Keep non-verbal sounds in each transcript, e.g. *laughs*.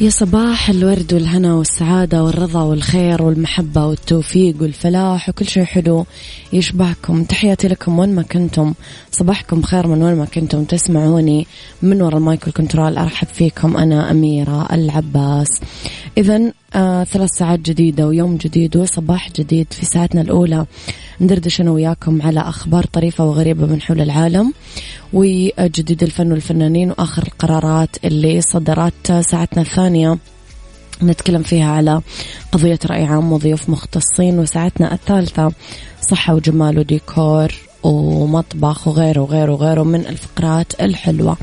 يا صباح الورد والهنا والسعادة والرضا والخير والمحبة والتوفيق والفلاح وكل شيء حلو يشبهكم. تحياتي لكم وين ما كنتم. صباحكم خير من وين ما كنتم. تسمعوني من وراء ال mic وال control. أرحب فيكم أنا أميرة العباس. إذا آه ثلاث ساعات جديدة ويوم جديد وصباح جديد في ساعتنا الأولى. ندردش أنا وياكم على أخبار طريفة وغريبة من حول العالم وجديد الفن والفنانين وآخر القرارات اللي صدرت ساعتنا الثانية. نتكلم فيها على قضية رأي عام وضيوف مختصين وساعتنا الثالثة صحة وجمال وديكور ومطبخ وغيره وغيره وغيره من الفقرات الحلوة.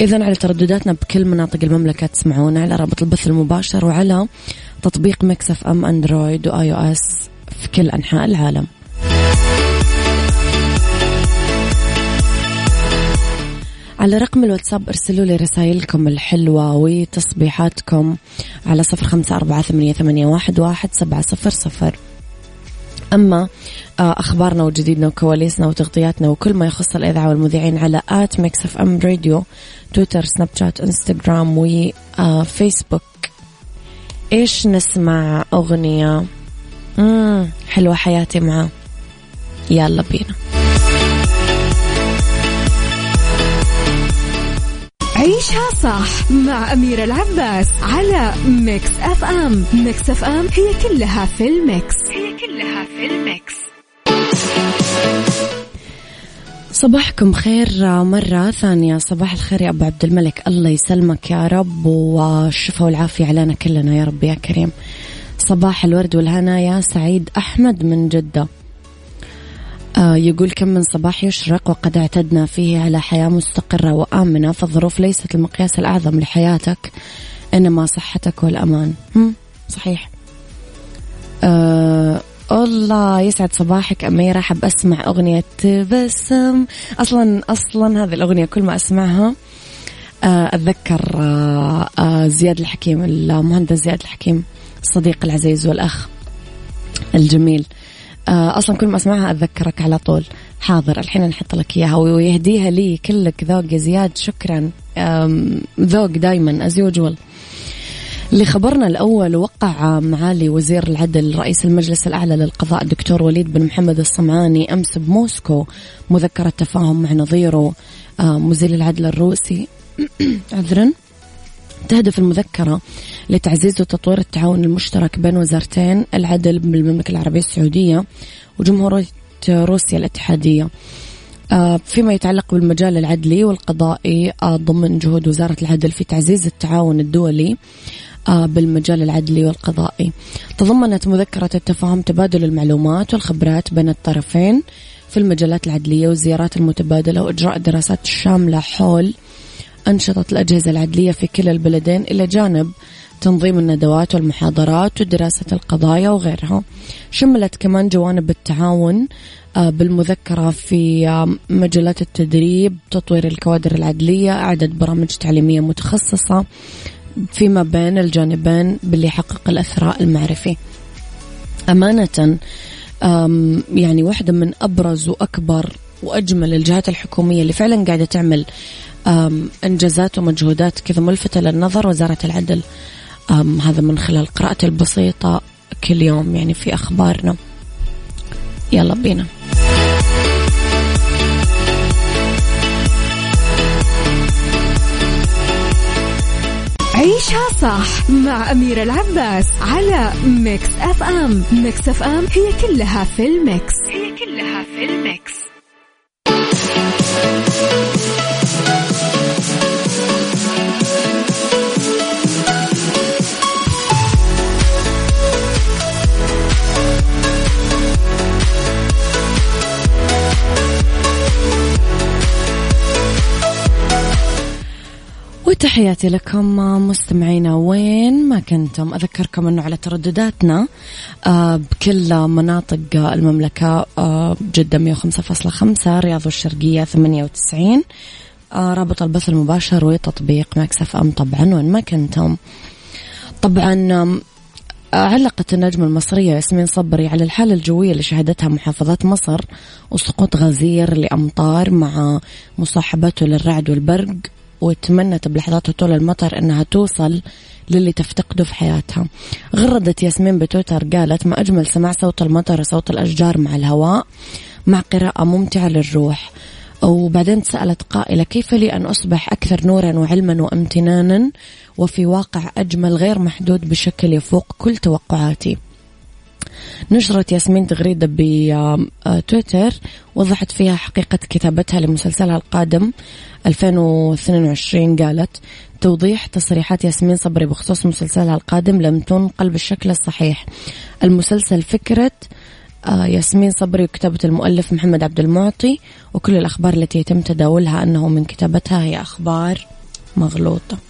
إذا على تردداتنا بكل مناطق المملكة تسمعونا على رابط البث المباشر وعلى تطبيق Mix FM Android و iOS في كل أنحاء العالم. على رقم الواتساب ارسلوا لي رسائلكم الحلوة وتصبيحاتكم على صفر خمسة أربعة ثمانية واحد سبعة صفر صفر. أما آه، أخبارنا وجديدنا وكواليسنا وتغطياتنا وكل ما يخص الإذاعة والمذيعين على at Mix FM Radio تويتر سناب شات إنستغرام وفيسبوك إيش نسمع أغنية؟ مم حلوة حياتي معاه. يلا بينا. عيشها صح مع أميرة العباس على Mix FM. Mix FM هي كلها في ال mix. هي كلها في ال mix. صباحكم خير مرة ثانية. صباح الخير يا أبو عبد الملك. الله يسلمك يا رب والشفاء والعافية علينا كلنا يا رب يا كريم. صباح الورد والهنا يا سعيد أحمد من جدة. يقول كم من صباح يشرق وقد اعتدنا فيه على حياة مستقرة وآمنة فالظروف ليست المقياس الأعظم لحياتك إنما صحتك والأمان. صحيح. آه الله يسعد صباحك أميرة حب أسمع أغنية تبسم. أصلا أصلا هذه الأغنية كل ما أسمعها آه أتذكر آه آه زياد الحكيم المهندس زياد الحكيم الصديق العزيز والأخ الجميل. آه، أصلا كل ما أسمعها أتذكرك على طول. حاضر الحين نحط لك إياها ويهديها لي كلك ذوق يا زياد. شكرا. ذوق دايما از يوجوال لخبرنا الأول وقع معالي وزير العدل رئيس المجلس الأعلى للقضاء الدكتور وليد بن محمد الصمعاني أمس بموسكو. مذكرة تفاهم مع نظيره مزيل العدل الروسي. *clears throat* عذرا. تهدف المذكرة لتعزيز وتطوير التعاون المشترك بين وزارتين العدل بالمملكة العربية السعودية وجمهورية روسيا الاتحادية. آه، فيما يتعلق بالمجال العدلي والقضائي آه، ضمن جهود وزارة العدل في تعزيز التعاون الدولي آه، بالمجال العدلي والقضائي. تضمنت مذكرة التفاهم تبادل المعلومات والخبرات بين الطرفين في المجالات العدلية والزيارات المتبادلة وإجراء دراسات شاملة حول أنشطة الأجهزة العدلية في كلا البلدين إلى جانب تنظيم الندوات والمحاضرات ودراسة القضايا وغيرها. شملت كمان جوانب التعاون آه، بالمذكرة في آه، مجالات التدريب تطوير الكوادر العدلية أعدد برامج تعليمية متخصصة فيما بين الجانبين باللي يحقق الأثراء المعرفي. أمانة يعني واحدة من أبرز وأكبر وأجمل الجهات الحكومية اللي فعلا قاعدة تعمل إنجازات ومجهودات كذا ملفتة للنظر وزارة العدل. هذا من خلال قراءتي البسيطة كل يوم يعني في أخبارنا. يلا بينا. عيشها صح مع أميرة العباس على Mix FM. Mix FM هي كلها في ال mix. هي كلها في ال mix. وتحياتي لكم مستمعينا وين ما كنتم أذكركم أنه على تردداتنا آه، بكل مناطق المملكة آه، جدة 105.5 رياض والشرقية 98 آه، رابط البث المباشر وتطبيق مكسف أم طبعا وين ما كنتم. طبعا علقت النجمة المصرية ياسمين صبري على الحالة الجوية اللي شهدتها محافظات مصر وسقوط غزير لأمطار مع مصاحبته للرعد والبرق. وتمنت بلحظات هطول المطر أنها توصل للي تفتقده في حياتها. غردت ياسمين بتويتر قالت ما أجمل سماع صوت المطر وصوت الأشجار مع الهواء مع قراءة ممتعة للروح. وبعدين سألت قائلة كيف لي أن أصبح أكثر نورا وعلما وامتنانا وفي واقع أجمل غير محدود بشكل يفوق كل توقعاتي؟ نشرت ياسمين تغريدة بتويتر وضحت فيها حقيقة كتابتها لمسلسلها القادم 2022 قالت توضيح تصريحات ياسمين صبري بخصوص مسلسلها القادم لم تنقل بالشكل الصحيح. المسلسل فكرة آه، ياسمين صبري وكتابة المؤلف محمد عبد المعطي وكل الأخبار التي يتم تداولها أنه من كتابتها هي أخبار مغلوطة.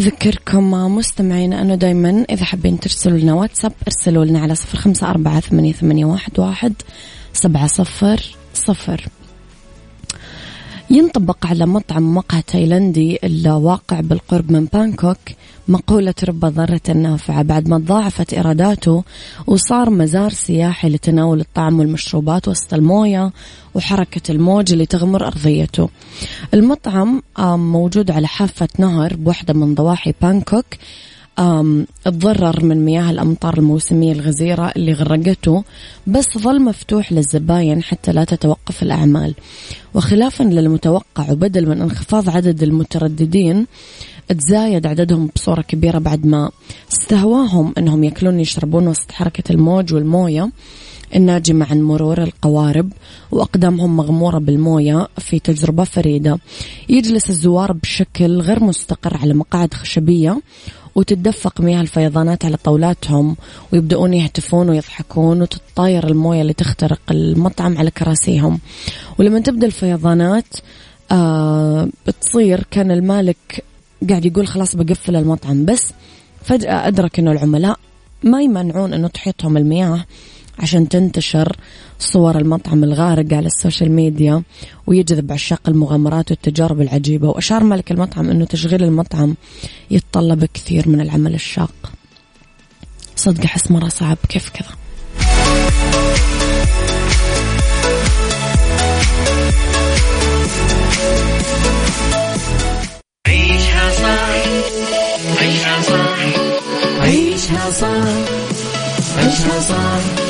أذكركم مستمعين أنه دايما إذا حابين ترسلوا لنا واتساب ارسلوا لنا على صفر خمسة أربعة ثمانية, ثمانية واحد, واحد سبعة صفر صفر. ينطبق على مطعم مقهى تايلندي الواقع بالقرب من بانكوك مقولة رب ضارة نافعة. بعد ما تضاعفت إيراداته وصار مزار سياحي لتناول الطعام والمشروبات وسط الموية وحركة الموج اللي تغمر أرضيته. المطعم موجود على حافة نهر بوحدة من ضواحي بانكوك. تضرر من مياه الأمطار الموسمية الغزيرة اللي غرقته بس ظل مفتوح للزباين حتى لا تتوقف الأعمال. وخلافا للمتوقع وبدل من انخفاض عدد المترددين تزايد عددهم بصورة كبيرة بعد ما استهواهم أنهم يأكلون يشربون وسط حركة الموج والموية. الناجمة عن مرور القوارب وأقدامهم مغمورة بالموية في تجربة فريدة. يجلس الزوار بشكل غير مستقر على مقاعد خشبية وتتدفق مياه الفيضانات على طاولاتهم ويبدأون يهتفون ويضحكون وتتطاير الموية اللي تخترق المطعم على كراسيهم. ولما تبدأ الفيضانات آه بتصير كان المالك قاعد يقول خلاص بقفل المطعم. بس فجأة أدرك أنه العملاء ما يمنعون أنه تحيطهم المياه. عشان تنتشر صور المطعم الغارق على السوشيال ميديا ويجذب عشاق المغامرات والتجارب العجيبة. وأشار مالك المطعم أنه تشغيل المطعم يتطلب كثير من العمل الشاق. صدق أحس مرة صعب. كيف كذا؟ عيشها صح. عيشها صح. عيشها صح. عيشها صح.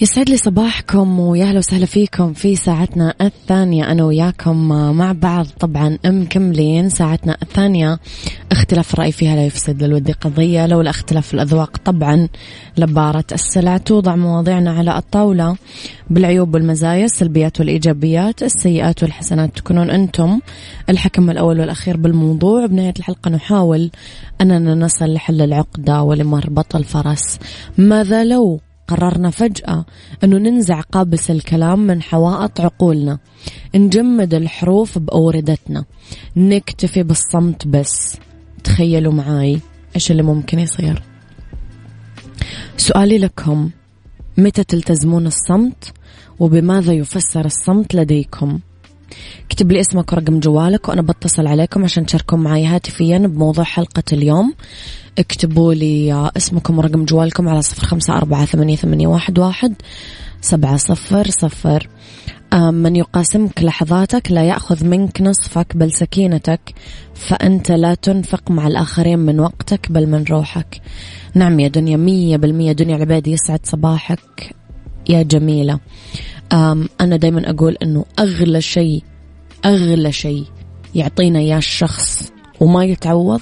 يسعد لي صباحكم ويا أهلا وسهلا فيكم في ساعتنا الثانية. أنا وياكم مع بعض. طبعا مكملين ساعتنا الثانية. اختلاف الرأي فيها لا يفسد للود قضية لولا اختلاف الأذواق. طبعا لبارة السلع توضع مواضيعنا على الطاولة. بالعيوب والمزايا السلبيات والإيجابيات السيئات والحسنات تكونون أنتم الحكم الأول والأخير بالموضوع. بنهاية الحلقة نحاول أننا نصل لحل العقدة ولمربط الفرس. ماذا لو قررنا فجأة أنه ننزع قابس الكلام من حوائط عقولنا. نجمد الحروف بأوردتنا. نكتفي بالصمت بس. تخيلوا معاي إيش اللي ممكن يصير. سؤالي لكم متى تلتزمون الصمت؟ وبماذا يفسر الصمت لديكم؟ اكتب لي اسمك ورقم جوالك وأنا بتصل عليكم عشان تشاركون معي هاتفيا بموضوع حلقة اليوم. اكتبوا لي اسمكم ورقم جوالكم على صفر خمسة أربعة ثمانية, ثمانية واحد, واحد سبعة صفر صفر. من يقاسمك لحظاتك لا يأخذ منك نصفك بل سكينتك فأنت لا تنفق مع الآخرين من وقتك بل من روحك. نعم يا دنيا مية بالمية دنيا العبادي يسعد صباحك يا جميلة. أنا دايما أقول أنه أغلى شيء أغلى شيء يعطينا إياه الشخص وما يتعوض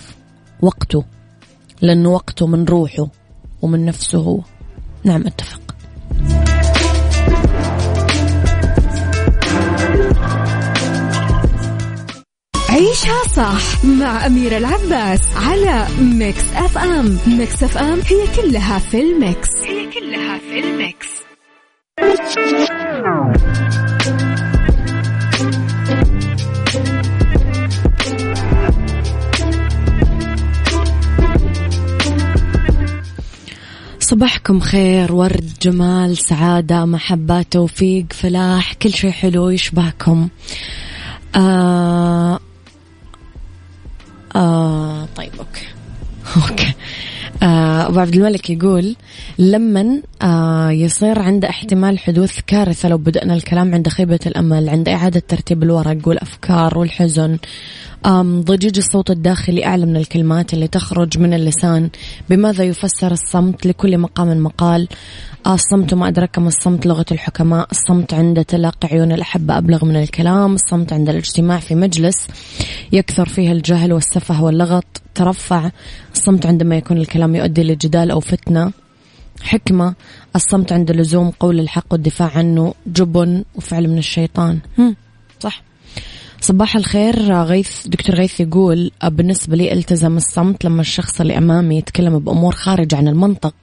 وقته لأنه وقته من روحه ومن نفسه. هو نعم أتفق. عيشها صح مع أميرة العباس على Mix FM. Mix FM هي كلها في ال mix. هي كلها في ال mix. صباحكم خير ورد جمال سعادة محبة توفيق فلاح كل شيء حلو يشبهكم. آه آه طيب أوكي. آه أبو عبد الملك يقول لما آه يصير عند احتمال حدوث كارثة لو بدأنا الكلام عند خيبة الأمل عند إعادة ترتيب الورق والأفكار والحزن. ضجيج الصوت الداخلي أعلى من الكلمات اللي تخرج من اللسان. بماذا يفسر الصمت لكل مقام مقال؟ الصمت ما أدركم الصمت لغة الحكماء. الصمت عند تلاقي عيون الأحبة أبلغ من الكلام. الصمت عند الاجتماع في مجلس يكثر فيه الجهل والسفه واللغط. ترفع. الصمت عندما يكون الكلام يؤدي لجدال أو فتنة حكمة الصمت عند لزوم قول الحق والدفاع عنه جبن وفعل من الشيطان. هم صح. صباح الخير غيث دكتور غيث يقول بالنسبة لي التزم الصمت لما الشخص اللي أمامي يتكلم بأمور خارج عن المنطق.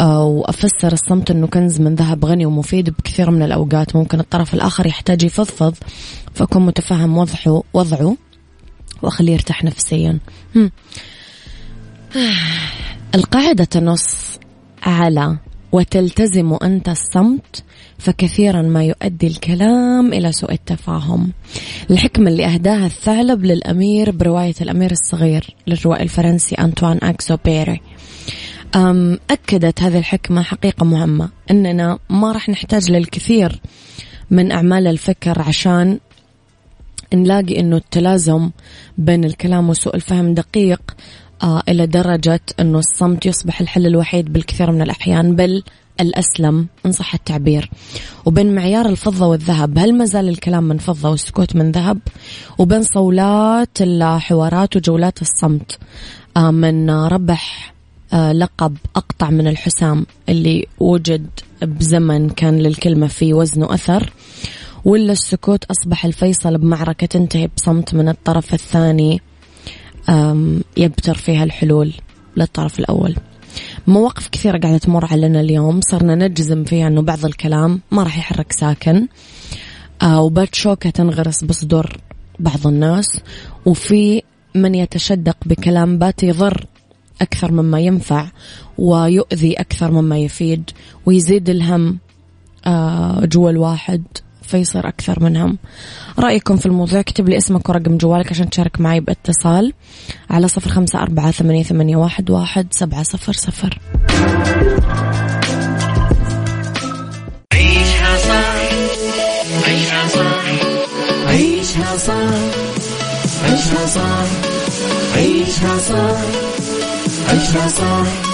آه، وأفسر الصمت أنه كنز من ذهب غني ومفيد بكثير من الأوقات. ممكن الطرف الآخر يحتاج يفضفض فأكون متفهم وضعه وضعه وأخليه يرتاح نفسيا. *sighs* القاعدة تنص على وتلتزم أنت الصمت فكثيرا ما يؤدي الكلام إلى سوء التفاهم. الحكمة اللي أهداها الثعلب للأمير برواية الأمير الصغير للروائي الفرنسي أنطوان أكسوبيري. أكدت هذه الحكمة حقيقة مهمة أننا ما راح نحتاج للكثير من أعمال الفكر عشان نلاقي أنه التلازم بين الكلام وسوء الفهم دقيق. إلى درجة أنه الصمت يصبح الحل الوحيد بالكثير من الأحيان بل الأسلم إن صح التعبير. وبين معيار الفضة والذهب هل ما زال الكلام من فضة والسكوت من ذهب؟ وبين صولات الحوارات وجولات الصمت آه من ربح آه لقب أقطع من الحسام اللي وجد بزمن كان للكلمة في وزن وأثر ولا السكوت أصبح الفيصل بمعركة تنتهي بصمت من الطرف الثاني يبتر فيها الحلول للطرف الأول. مواقف كثيرة قاعدة تمر علينا اليوم. صرنا نجزم فيها أنه بعض الكلام ما راح يحرك ساكن. آه وبات شوكة تنغرس بصدور بعض الناس. وفي من يتشدق بكلام بات يضر أكثر مما ينفع ويؤذي أكثر مما يفيد ويزيد الهم آه، جوا الواحد فيصير أكثر من هم رأيكم في الموضوع اكتب لي اسمك ورقم جوالك عشان تشارك معي باتصال على صفر خمسة أربعة ثمانية, ثمانية واحد, واحد سبعة صفر صفر. عيشها صح عيشها صح عيشها صح عيشها صح عيشها صح عيشها صح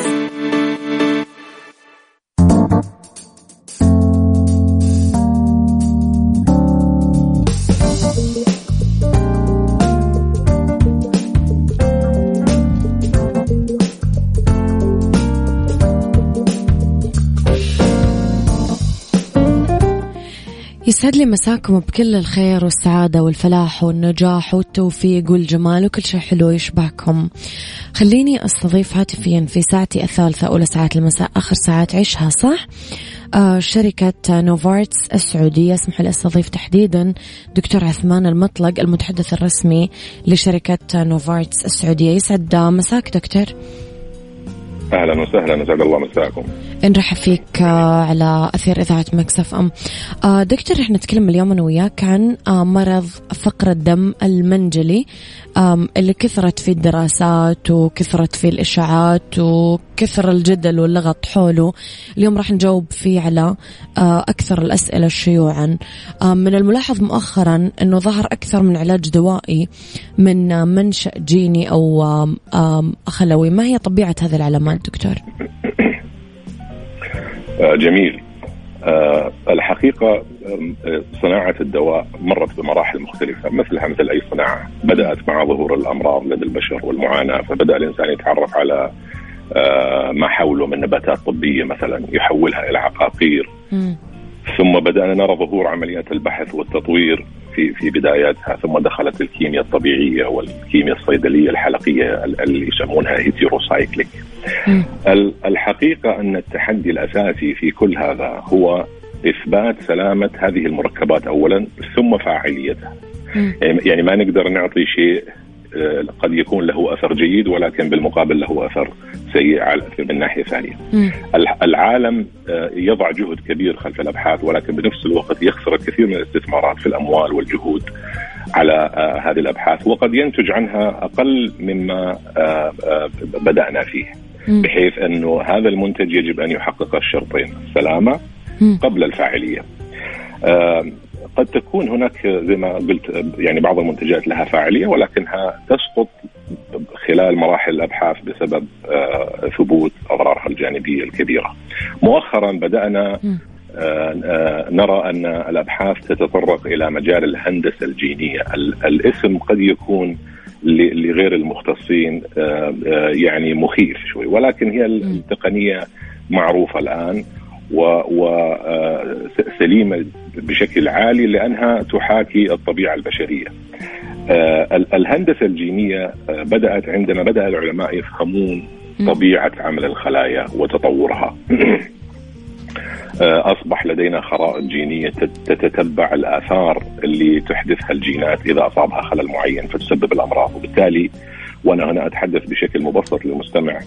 يسعد لي مساكم بكل الخير والسعادة والفلاح والنجاح والتوفيق والجمال وكل شيء حلو يشبهكم خليني أستضيف هاتفيا في ساعتي الثالثة أولى ساعات المساء آخر ساعات عيشها صح؟ آه شركة نوفارتس السعودية اسمحوا لي أستضيف تحديدا دكتور عثمان المطلق المتحدث الرسمي لشركة نوفارتس السعودية. يسعد مساك دكتور. أهلا وسهلا اسعد الله مساكم. نرحب فيك آه، على أثير إذاعة مكسف أم. آه، دكتور إحنا نتكلم اليوم أنا وياك عن آه، مرض فقر الدم المنجلي اللي كثرت فيه الدراسات وكثرت فيه الإشاعات وكثر الجدل واللغط حوله. اليوم راح نجاوب فيه على أكثر الأسئلة شيوعا. من الملاحظ مؤخرا إنه ظهر أكثر من علاج دوائي من منشأ جيني أو خلوي ما هي طبيعة هذه العلامات دكتور؟ *coughs* جميل. آه، الحقيقة آه، صناعة الدواء مرت بمراحل مختلفة مثلها مثل أي صناعة. بدأت مع ظهور الأمراض لدى البشر والمعاناة فبدأ الإنسان يتعرف على ما حوله من نباتات طبية مثلا يحولها إلى عقاقير. ثم بدأنا نرى ظهور عمليات البحث والتطوير. في في بداياتها ثم دخلت الكيمياء الطبيعية والكيمياء الصيدلية الحلقية اللي يسمونها هيتيروسايكليك. الحقيقة أن التحدي الأساسي في كل هذا هو إثبات سلامة هذه المركبات اولا ثم فاعليتها. يعني ما نقدر نعطي شيء قد يكون له أثر جيد ولكن بالمقابل له أثر سيء من ناحية ثانية. العالم آه، يضع جهد كبير خلف الأبحاث ولكن بنفس الوقت يخسر الكثير من الاستثمارات في الأموال والجهود على آه، هذه الأبحاث وقد ينتج عنها أقل مما بدأنا فيه. بحيث أنه هذا المنتج يجب أن يحقق الشرطين السلامة قبل الفاعلية. قد تكون هناك زي ما قلت يعني بعض المنتجات لها فاعلية ولكنها تسقط خلال مراحل الأبحاث بسبب آه، ثبوت أضرارها الجانبية الكبيرة. مؤخرا بدأنا آه، آه، نرى أن الأبحاث تتطرق إلى مجال الهندسة الجينية، الاسم قد يكون لغير المختصين يعني مخيف شوي. ولكن هي التقنية معروفة الآن. وسليمه بشكل عالي لأنها تحاكي الطبيعة البشرية. آه، الهندسة الجينية آه، بدأت عندما بدأ العلماء يفهمون طبيعة عمل الخلايا وتطورها. آه، أصبح لدينا خرائط جينية تتتبع الآثار اللي تحدثها الجينات إذا أصابها خلل معين فتسبب الأمراض وبالتالي وأنا هنا أتحدث بشكل مبسط للمستمع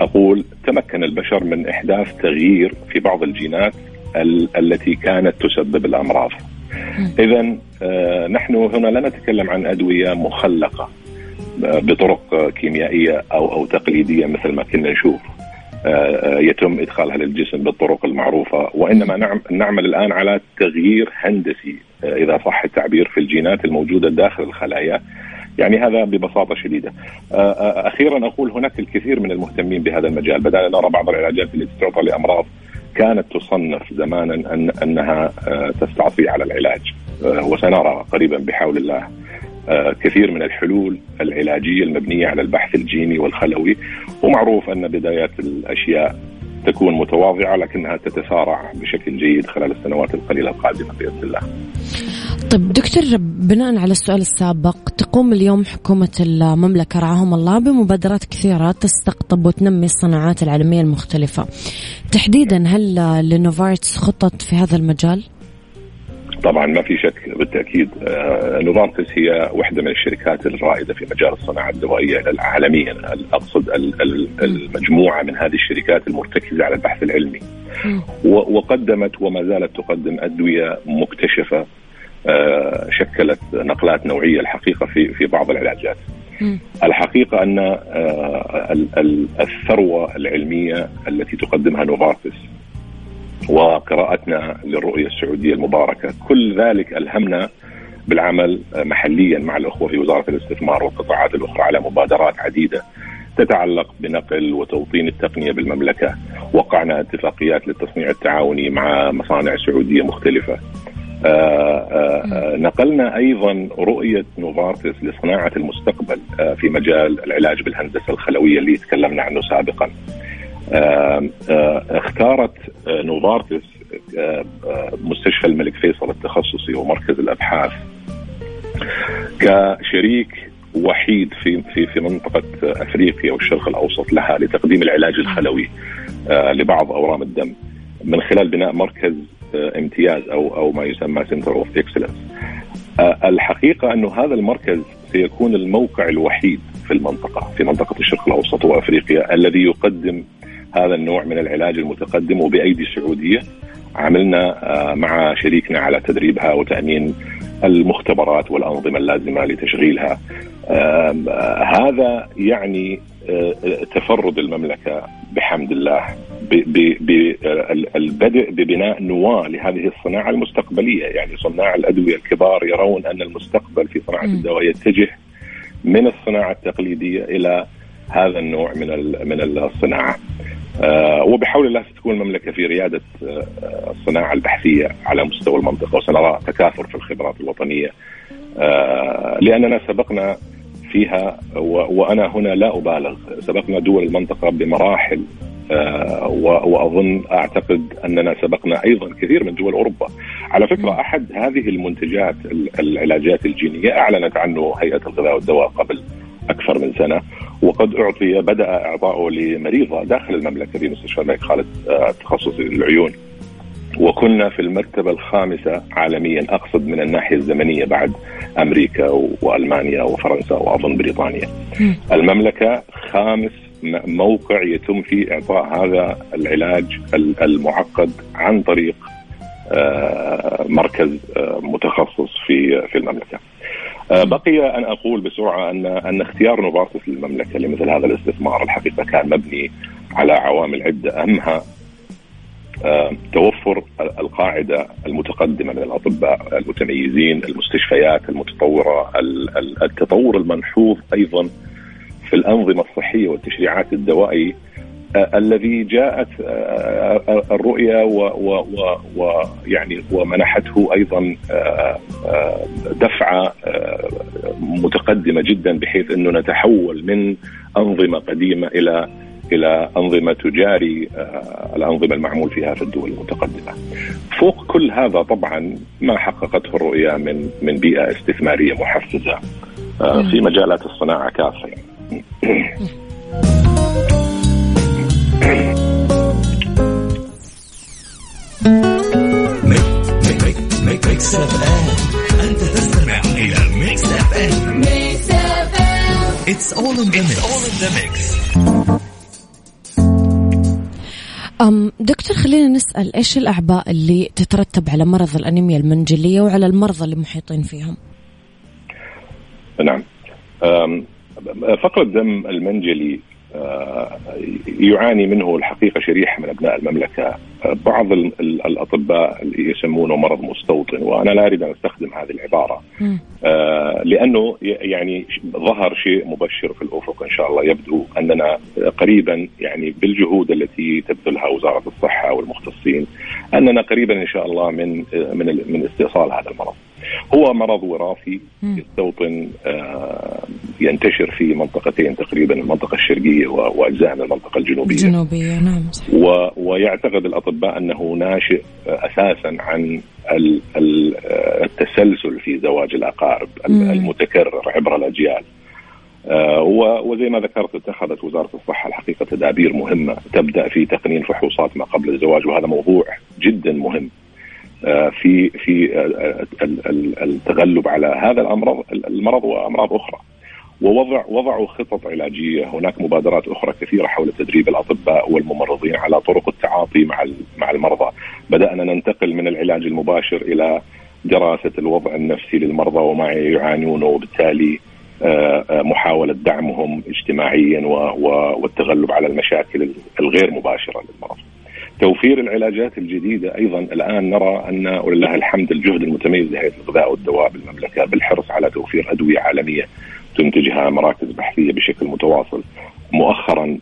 أقول تمكن البشر من إحداث تغيير في بعض الجينات ال- التي كانت تسبب الأمراض. اذا آه نحن هنا لا نتكلم عن أدوية مخلقة آه، بطرق كيميائية أو أو تقليدية مثل ما كنا نشوف. آه، يتم إدخالها للجسم بالطرق المعروفة وإنما نعمل الآن على تغيير هندسي إذا صح التعبير في الجينات الموجودة داخل الخلايا يعني هذا ببساطة شديدة. أخيرا أقول هناك الكثير من المهتمين بهذا المجال، بدأنا نرى بعض العلاجات التي تعطى لأمراض كانت تصنف زمانا أن أنها تستعصي على العلاج. وسنرى قريبا بحول الله كثير من الحلول العلاجية المبنية على البحث الجيني والخلوي. ومعروف أن بدايات الأشياء تكون متواضعة لكنها تتسارع بشكل جيد خلال السنوات القليلة القادمة بإذن الله. طيب دكتور بناء على السؤال السابق تقوم اليوم حكومة المملكة رعاهم الله بمبادرات كثيرة تستقطب وتنمي الصناعات العالمية المختلفة تحديدا هل لنوفارتس خطط في هذا المجال؟ طبعا ما في شك بالتأكيد آه، نوفارتس هي واحدة من الشركات الرائدة في مجال الصناعة الدوائية عالميا. أقصد المجموعة من هذه الشركات المرتكزة على البحث العلمي. وقدمت وما زالت تقدم أدوية مكتشفة آه، شكلت نقلات نوعية الحقيقة في في بعض العلاجات. الحقيقة أن آه، الثروة العلمية التي تقدمها نوفارتس وقراءتنا للرؤية السعودية المباركة. كل ذلك ألهمنا بالعمل محليا مع الأخوة في وزارة الاستثمار والقطاعات الأخرى على مبادرات عديدة تتعلق بنقل وتوطين التقنية بالمملكة. وقعنا اتفاقيات للتصنيع التعاوني مع مصانع سعودية مختلفة. آآ آه، آآ آه، نقلنا أيضا رؤية نوفارتس لصناعة المستقبل آه، في مجال العلاج بالهندسة الخلوية اللي تكلمنا عنه سابقا. اختارت نوفارتس مستشفى الملك فيصل التخصصي ومركز الأبحاث كشريك وحيد في في في منطقة أفريقيا والشرق الأوسط لها لتقديم العلاج الخلوي لبعض أورام الدم من خلال بناء مركز امتياز أو أو ما يسمى center of excellence. الحقيقة انه هذا المركز سيكون الموقع الوحيد في المنطقة في منطقة الشرق الأوسط وأفريقيا الذي يقدم هذا النوع من العلاج المتقدم وبأيدي سعوديه عملنا آه، مع شريكنا على تدريبها وتأمين المختبرات والأنظمة اللازمة لتشغيلها. هذا يعني آه، تفرد المملكة بحمد الله بالبدء ببناء نواة لهذه الصناعة المستقبلية، يعني صناع الأدوية الكبار يرون أن المستقبل في صناعة الدواء يتجه من الصناعة التقليدية إلى هذا النوع من من الصناعة. آه، وبحول الله ستكون المملكة في ريادة آه، الصناعة البحثية على مستوى المنطقة وسنرى تكاثر في الخبرات الوطنية. آه، لأننا سبقنا فيها وأنا هنا لا أبالغ. سبقنا دول المنطقة بمراحل وأظن أعتقد أننا سبقنا أيضا كثير من دول أوروبا. على فكرة أحد هذه المنتجات العلاجات الجينية أعلنت عنه هيئة الغذاء والدواء قبل أكثر من سنة وقد أعطي بدأ اعطائه لمريضة داخل المملكة في مستشفى الملك خالد آه، للعيون وكنا في المرتبة الخامسة عالميا أقصد من الناحية الزمنية بعد أمريكا وألمانيا وفرنسا وأظن بريطانيا. المملكة خامس موقع يتم فيه إعطاء هذا العلاج المعقد عن طريق آه، مركز آه، متخصص في في المملكة. آه، بقي أن أقول بسرعة ان أن اختيار نوفارتس للمملكة لمثل هذا الاستثمار الحقيقة كان مبني على عوامل عدة. أهمها توفر القاعدة المتقدمة من الأطباء المتميزين، المستشفيات المتطورة، التطور الملحوظ أيضا في الأنظمة الصحية والتشريعات الدوائي آه، الذي جاءت آه، آه، الرؤيه ويعني ومنحته أيضا دفعة متقدمة جدا بحيث أنه نتحول من أنظمة قديمة إلى إلى أنظمة تجاري الأنظمة المعمول فيها في الدول المتقدمة. فوق كل هذا طبعا ما حققته الرؤيه من من بيئة استثمارية محفزة في مجالات الصناعة كافه يعني. *laughs* أم دكتور خلينا نسأل إيش الأعباء اللي تترتب على مرض الأنيميا المنجلية وعلى المرضى اللي محيطين فيهم؟ نعم فقر الدم المنجلي يعاني منه الحقيقة شريحة من أبناء المملكة. بعض الأطباء اللي يسمونه مرض مستوطن وأنا لا أريد أن أستخدم هذه العبارة. آه لأنه يعني ظهر شيء مبشر في الأفق إن شاء الله يبدو أننا قريبا يعني بالجهود التي تبذلها وزارة الصحة والمختصين أننا قريبا إن شاء الله من من من استئصال هذا المرض. هو مرض وراثي يستوطن آه ينتشر في منطقتين تقريبا المنطقة الشرقية وأجزاء من المنطقة الجنوبية. الجنوبية نعم. و ويعتقد الأطباء أنه ناشئ أساسا عن التسلسل في زواج الأقارب المتكرر عبر الأجيال. آه وزي ما ذكرت اتخذت وزارة الصحة الحقيقة تدابير مهمة تبدأ في تقنين فحوصات ما قبل الزواج وهذا موضوع جدا مهم. آه في في آه التغلب على هذا الأمراض المرض وأمراض أخرى. ووضع وضعوا خطط علاجية، هناك مبادرات أخرى كثيرة حول تدريب الأطباء والممرضين على طرق التعاطي مع مع المرضى، بدأنا ننتقل من العلاج المباشر إلى دراسة الوضع النفسي للمرضى وما يعانونه وبالتالي محاولة دعمهم اجتماعيا والتغلب على المشاكل الغير مباشرة للمرض. توفير العلاجات الجديدة أيضا الآن نرى أن ولله الحمد الجهد المتميز لهيئة الغذاء والدواء بالمملكة بالحرص على توفير أدوية عالمية تنتجها مراكز بحثية بشكل متواصل. مؤخرا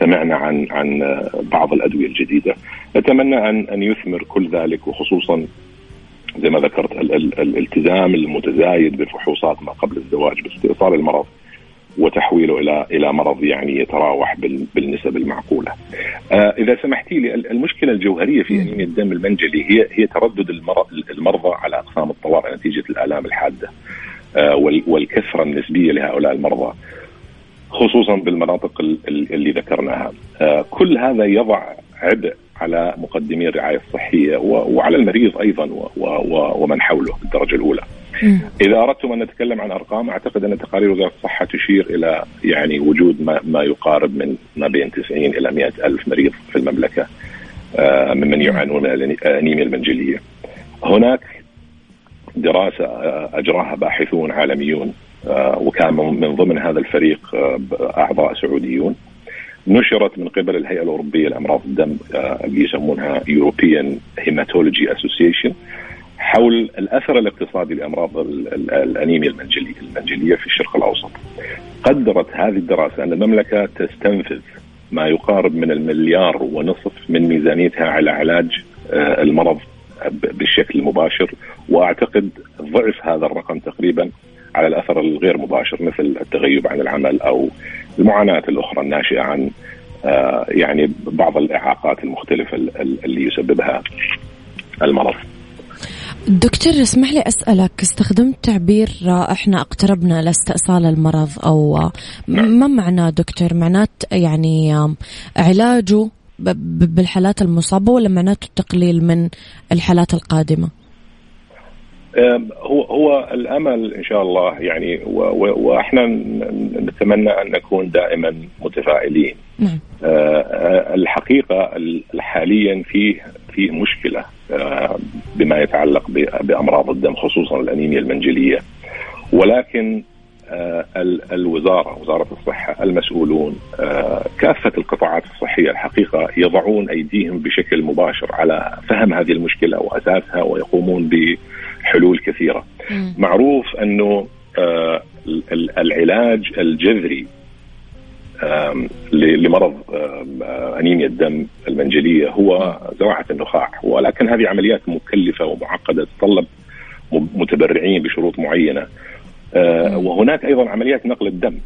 سمعنا عن عن بعض الأدوية الجديدة، نتمنى أن أن يثمر كل ذلك وخصوصا زي ما ذكرت ال ال الالتزام المتزايد بفحوصات ما قبل الزواج باستئصال المرض وتحويله إلى إلى مرض يعني يتراوح بالنسب المعقولة. آه إذا سمحتي لي المشكلة الجوهرية في أنيميا الدم المنجلي هي هي تردد المرضى على أقسام الطوارئ نتيجة الآلام الحادة. آه والكثرة النسبية لهؤلاء المرضى خصوصا بالمناطق اللي ذكرناها. آه كل هذا يضع عبء على مقدمي الرعاية الصحية وعلى المريض أيضا ومن حوله بالدرجة الأولى. إذا أردتم أن نتكلم عن أرقام أعتقد أن تقارير وزاره الصحه تشير إلى يعني وجود ما, ما يقارب من ما بين 90 إلى 100 ألف مريض في المملكة ممن يعانون من الانيميا المنجلية. هناك دراسة أجراها باحثون عالميون وكان من ضمن هذا الفريق أعضاء سعوديون. نشرت من قبل الهيئة الأوروبية لأمراض الدم اللي يسمونها European Hematology Association. حول الأثر الاقتصادي لأمراض الأنيميا المنجليه المنجلية في الشرق الأوسط. قدرت هذه الدراسة أن المملكة تستنفذ ما يقارب من المليار ونصف من ميزانيتها على علاج المرض بالشكل المباشر وأعتقد ضعف هذا الرقم تقريبا على الأثر الغير مباشر مثل التغيب عن العمل أو المعاناة الأخرى الناشئة عن يعني بعض الإعاقات المختلفة اللي يسببها المرض. دكتور اسمح لي أسألك استخدمت تعبير إحنا اقتربنا لاستئصال المرض أو ما معناه دكتور معناه يعني علاجه بالحالات المصابة ولا معناته التقليل من الحالات القادمة؟ هو هو الأمل إن شاء الله يعني وإحنا نتمنى أن نكون دائما متفائلين. نعم. الحقيقة حاليا فيه فيه مشكلة بما يتعلق بأمراض الدم خصوصا الأنيميا المنجلية ولكن الوزارة وزارة الصحة المسؤولون كافة القطاعات الصحية الحقيقة يضعون أيديهم بشكل مباشر على فهم هذه المشكلة وأساسها ويقومون بحلول كثيرة. معروف أنه العلاج الجذري لمرض آنيميا الدم المنجلية هو زراعه النخاع ولكن هذه عمليات مكلفة ومعقدة تتطلب متبرعين بشروط معينة. وهناك أيضا عمليات نقل الدم.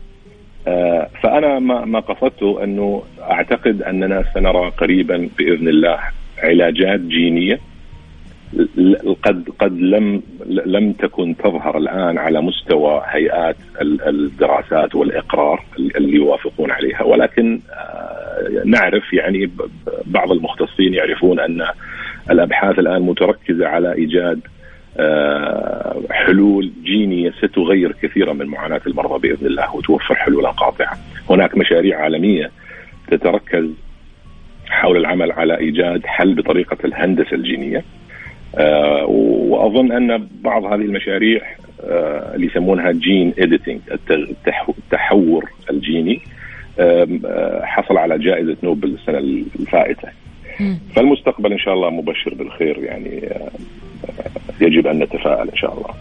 فأنا ما ما قصدته أنه أعتقد أننا سنرى قريبا بإذن الله علاجات جينية قد قد لم لم تكن تظهر الآن على مستوى هيئات الدراسات والإقرار اللي يوافقون عليها ولكن نعرف يعني بعض المختصين يعرفون أن الأبحاث الآن متركزة على إيجاد حلول جينية ستغير كثيرا من معاناة المرضى بإذن الله وتوفر حلولا قاطعة. هناك مشاريع عالمية تتركز حول العمل على إيجاد حل بطريقة الهندسة الجينية آه وأظن أن بعض هذه المشاريع آه اللي يسمونها gene editing التحور الجيني حصل على جائزة نوبل السنة الفائتة. فالمستقبل إن شاء الله مبشر بالخير يعني يجب أن نتفائل إن شاء الله.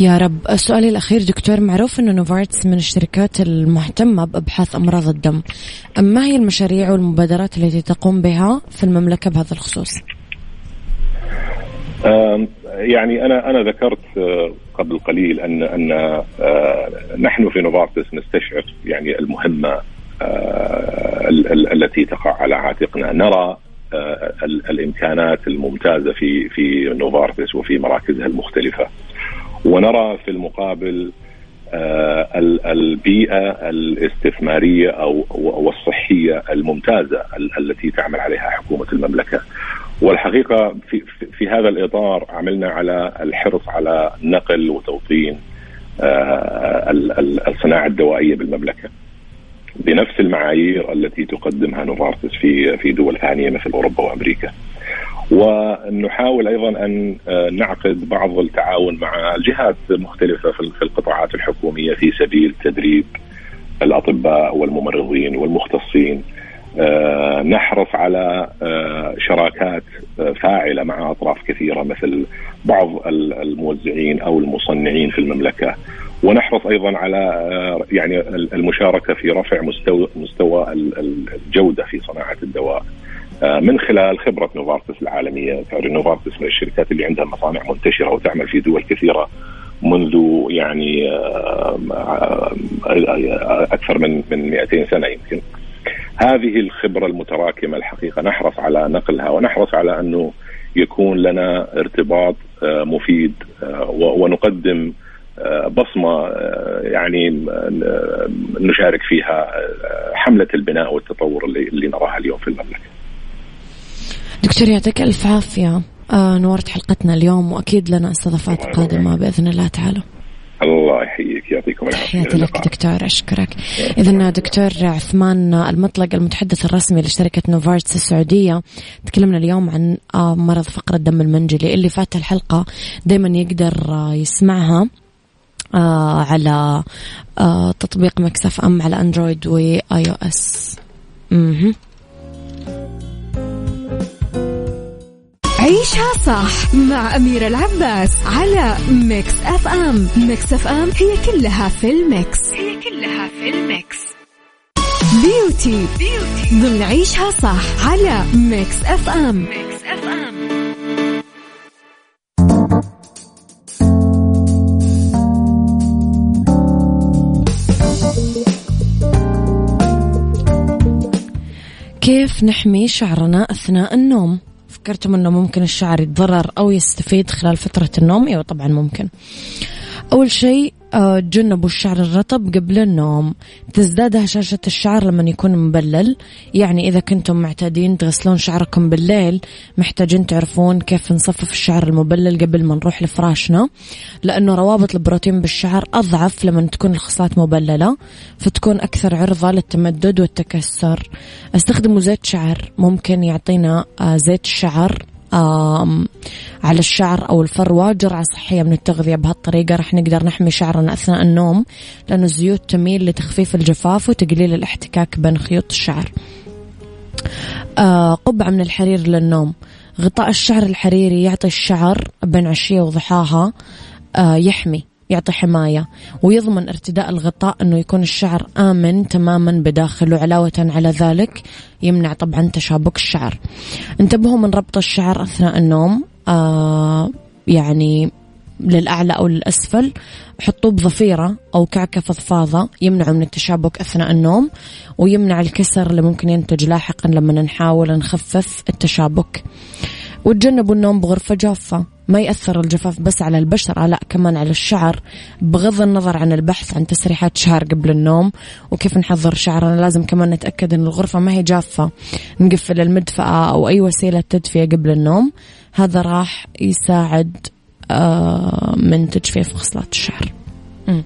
يا رب. السؤال الأخير دكتور معروف أن نوفارتس من الشركات المهتمة بأبحاث أمراض الدم. ما هي المشاريع والمبادرات التي تقوم بها في المملكة بهذا الخصوص؟ يعني أنا أنا ذكرت آه، قبل قليل أن أن آه، نحن في نوفارتس نستشعر يعني المهمة آه، التي تقع على عاتقنا. نرى الإمكانات الممتازة في في نوفارتس وفي مراكزها المختلفة. ونرى في المقابل البيئة الاستثمارية أو والصحية الممتازة التي تعمل عليها حكومة المملكة. والحقيقة في, في هذا الإطار عملنا على الحرص على نقل وتوطين آه، الصناعة الدوائية بالمملكة. بنفس المعايير التي تقدمها نوفارتس في في دول ثانية مثل أوروبا وأمريكا. ونحاول أيضا أن آه، نعقد بعض التعاون مع جهات مختلفة في القطاعات الحكومية في سبيل تدريب الأطباء والممرضين والمختصين. نحرص على آه، شراكات فاعله مع اطراف كثيره مثل بعض الموزعين أو المصنعين في المملكه ونحرص أيضا على يعني المشاركه في رفع مستوى مستوى الجوده في صناعه الدواء آه، من خلال خبره نوفارتس العالميه، تعرف نوفارتس من الشركات اللي عندها مصانع منتشره وتعمل في دول كثيره منذ يعني آه، آه، أكثر من من 200 سنه يمكن. هذه الخبرة المتراكمة الحقيقة. نحرص على نقلها ونحرص على أنه يكون لنا ارتباط مفيد ونقدم بصمة يعني نشارك فيها حملة البناء والتطور اللي نراها اليوم في المملكة. دكتور يعطيك ألف عافية آه نورت حلقتنا اليوم وأكيد لنا استضافات قادمة بإذن الله تعالى. الله يحييك يعطيكم العافية. تحياتي لك دكتور أشكرك. إذا دكتور عثمان المطلق المتحدث الرسمي لشركة نوفارتس السعودية تكلمنا اليوم عن آه، مرض فقر الدم المنجلي اللي فات الحلقة دايما يقدر آه، يسمعها آه على تطبيق ميكس أف أم على أندرويد و iOS عيشها صح مع أميرة العباس على ميكس أف أم. ميكس أف أم هي كلها في ال mix. هي كلها في ال mix. beauty, beauty. ضمن عيشها صح على ميكس أف أم. ميكس أف أم. كيف نحمي شعرنا أثناء النوم؟ فكرتم أنه ممكن الشعر يتضرر أو يستفيد خلال فترة النوم؟ أيوة طبعا ممكن. أول شيء تجنبوا الشعر الرطب قبل النوم. تزداد هشاشة الشعر لما يكون مبلل. يعني إذا كنتم معتادين تغسلون شعركم بالليل محتاجين تعرفون كيف نصفف الشعر المبلل قبل ما نروح لفراشنا. لأنه روابط البروتين بالشعر أضعف لما تكون الخصلات مبللة فتكون أكثر عرضة للتمدد والتكسر. استخدموا زيت شعر ممكن يعطينا آه، زيت الشعر على الشعر أو الفروة جرعة صحية من التغذية. بهالطريقة رح نقدر نحمي شعرنا أثناء النوم لأن الزيوت تميل لتخفيف الجفاف وتقليل الاحتكاك بين خيوط الشعر. آه، قبعة من الحرير للنوم. غطاء الشعر الحريري يعطي الشعر بين عشية وضحاها آه، يحمي. يعطي حماية ويضمن ارتداء الغطاء أنه يكون الشعر آمن تماما بداخله علاوة على ذلك يمنع طبعا تشابك الشعر. انتبهوا من ربط الشعر أثناء النوم آه يعني للأعلى أو للأسفل. حطوه بضفيرة أو كعكة فضفاضة يمنعه من التشابك أثناء النوم ويمنع الكسر اللي ممكن ينتج لاحقا لما نحاول نخفف التشابك. وتجنبوا النوم بغرفة جافة ما يأثر الجفاف بس على البشرة لا كمان على الشعر بغض النظر عن البحث عن تسريحات شعر قبل النوم وكيف نحضر شعرنا لازم كمان نتأكد أن الغرفة ما هي جافة نقفل المدفأة أو أي وسيلة تدفئة قبل النوم هذا راح يساعد آه، من تجفيف خصلات الشعر. م.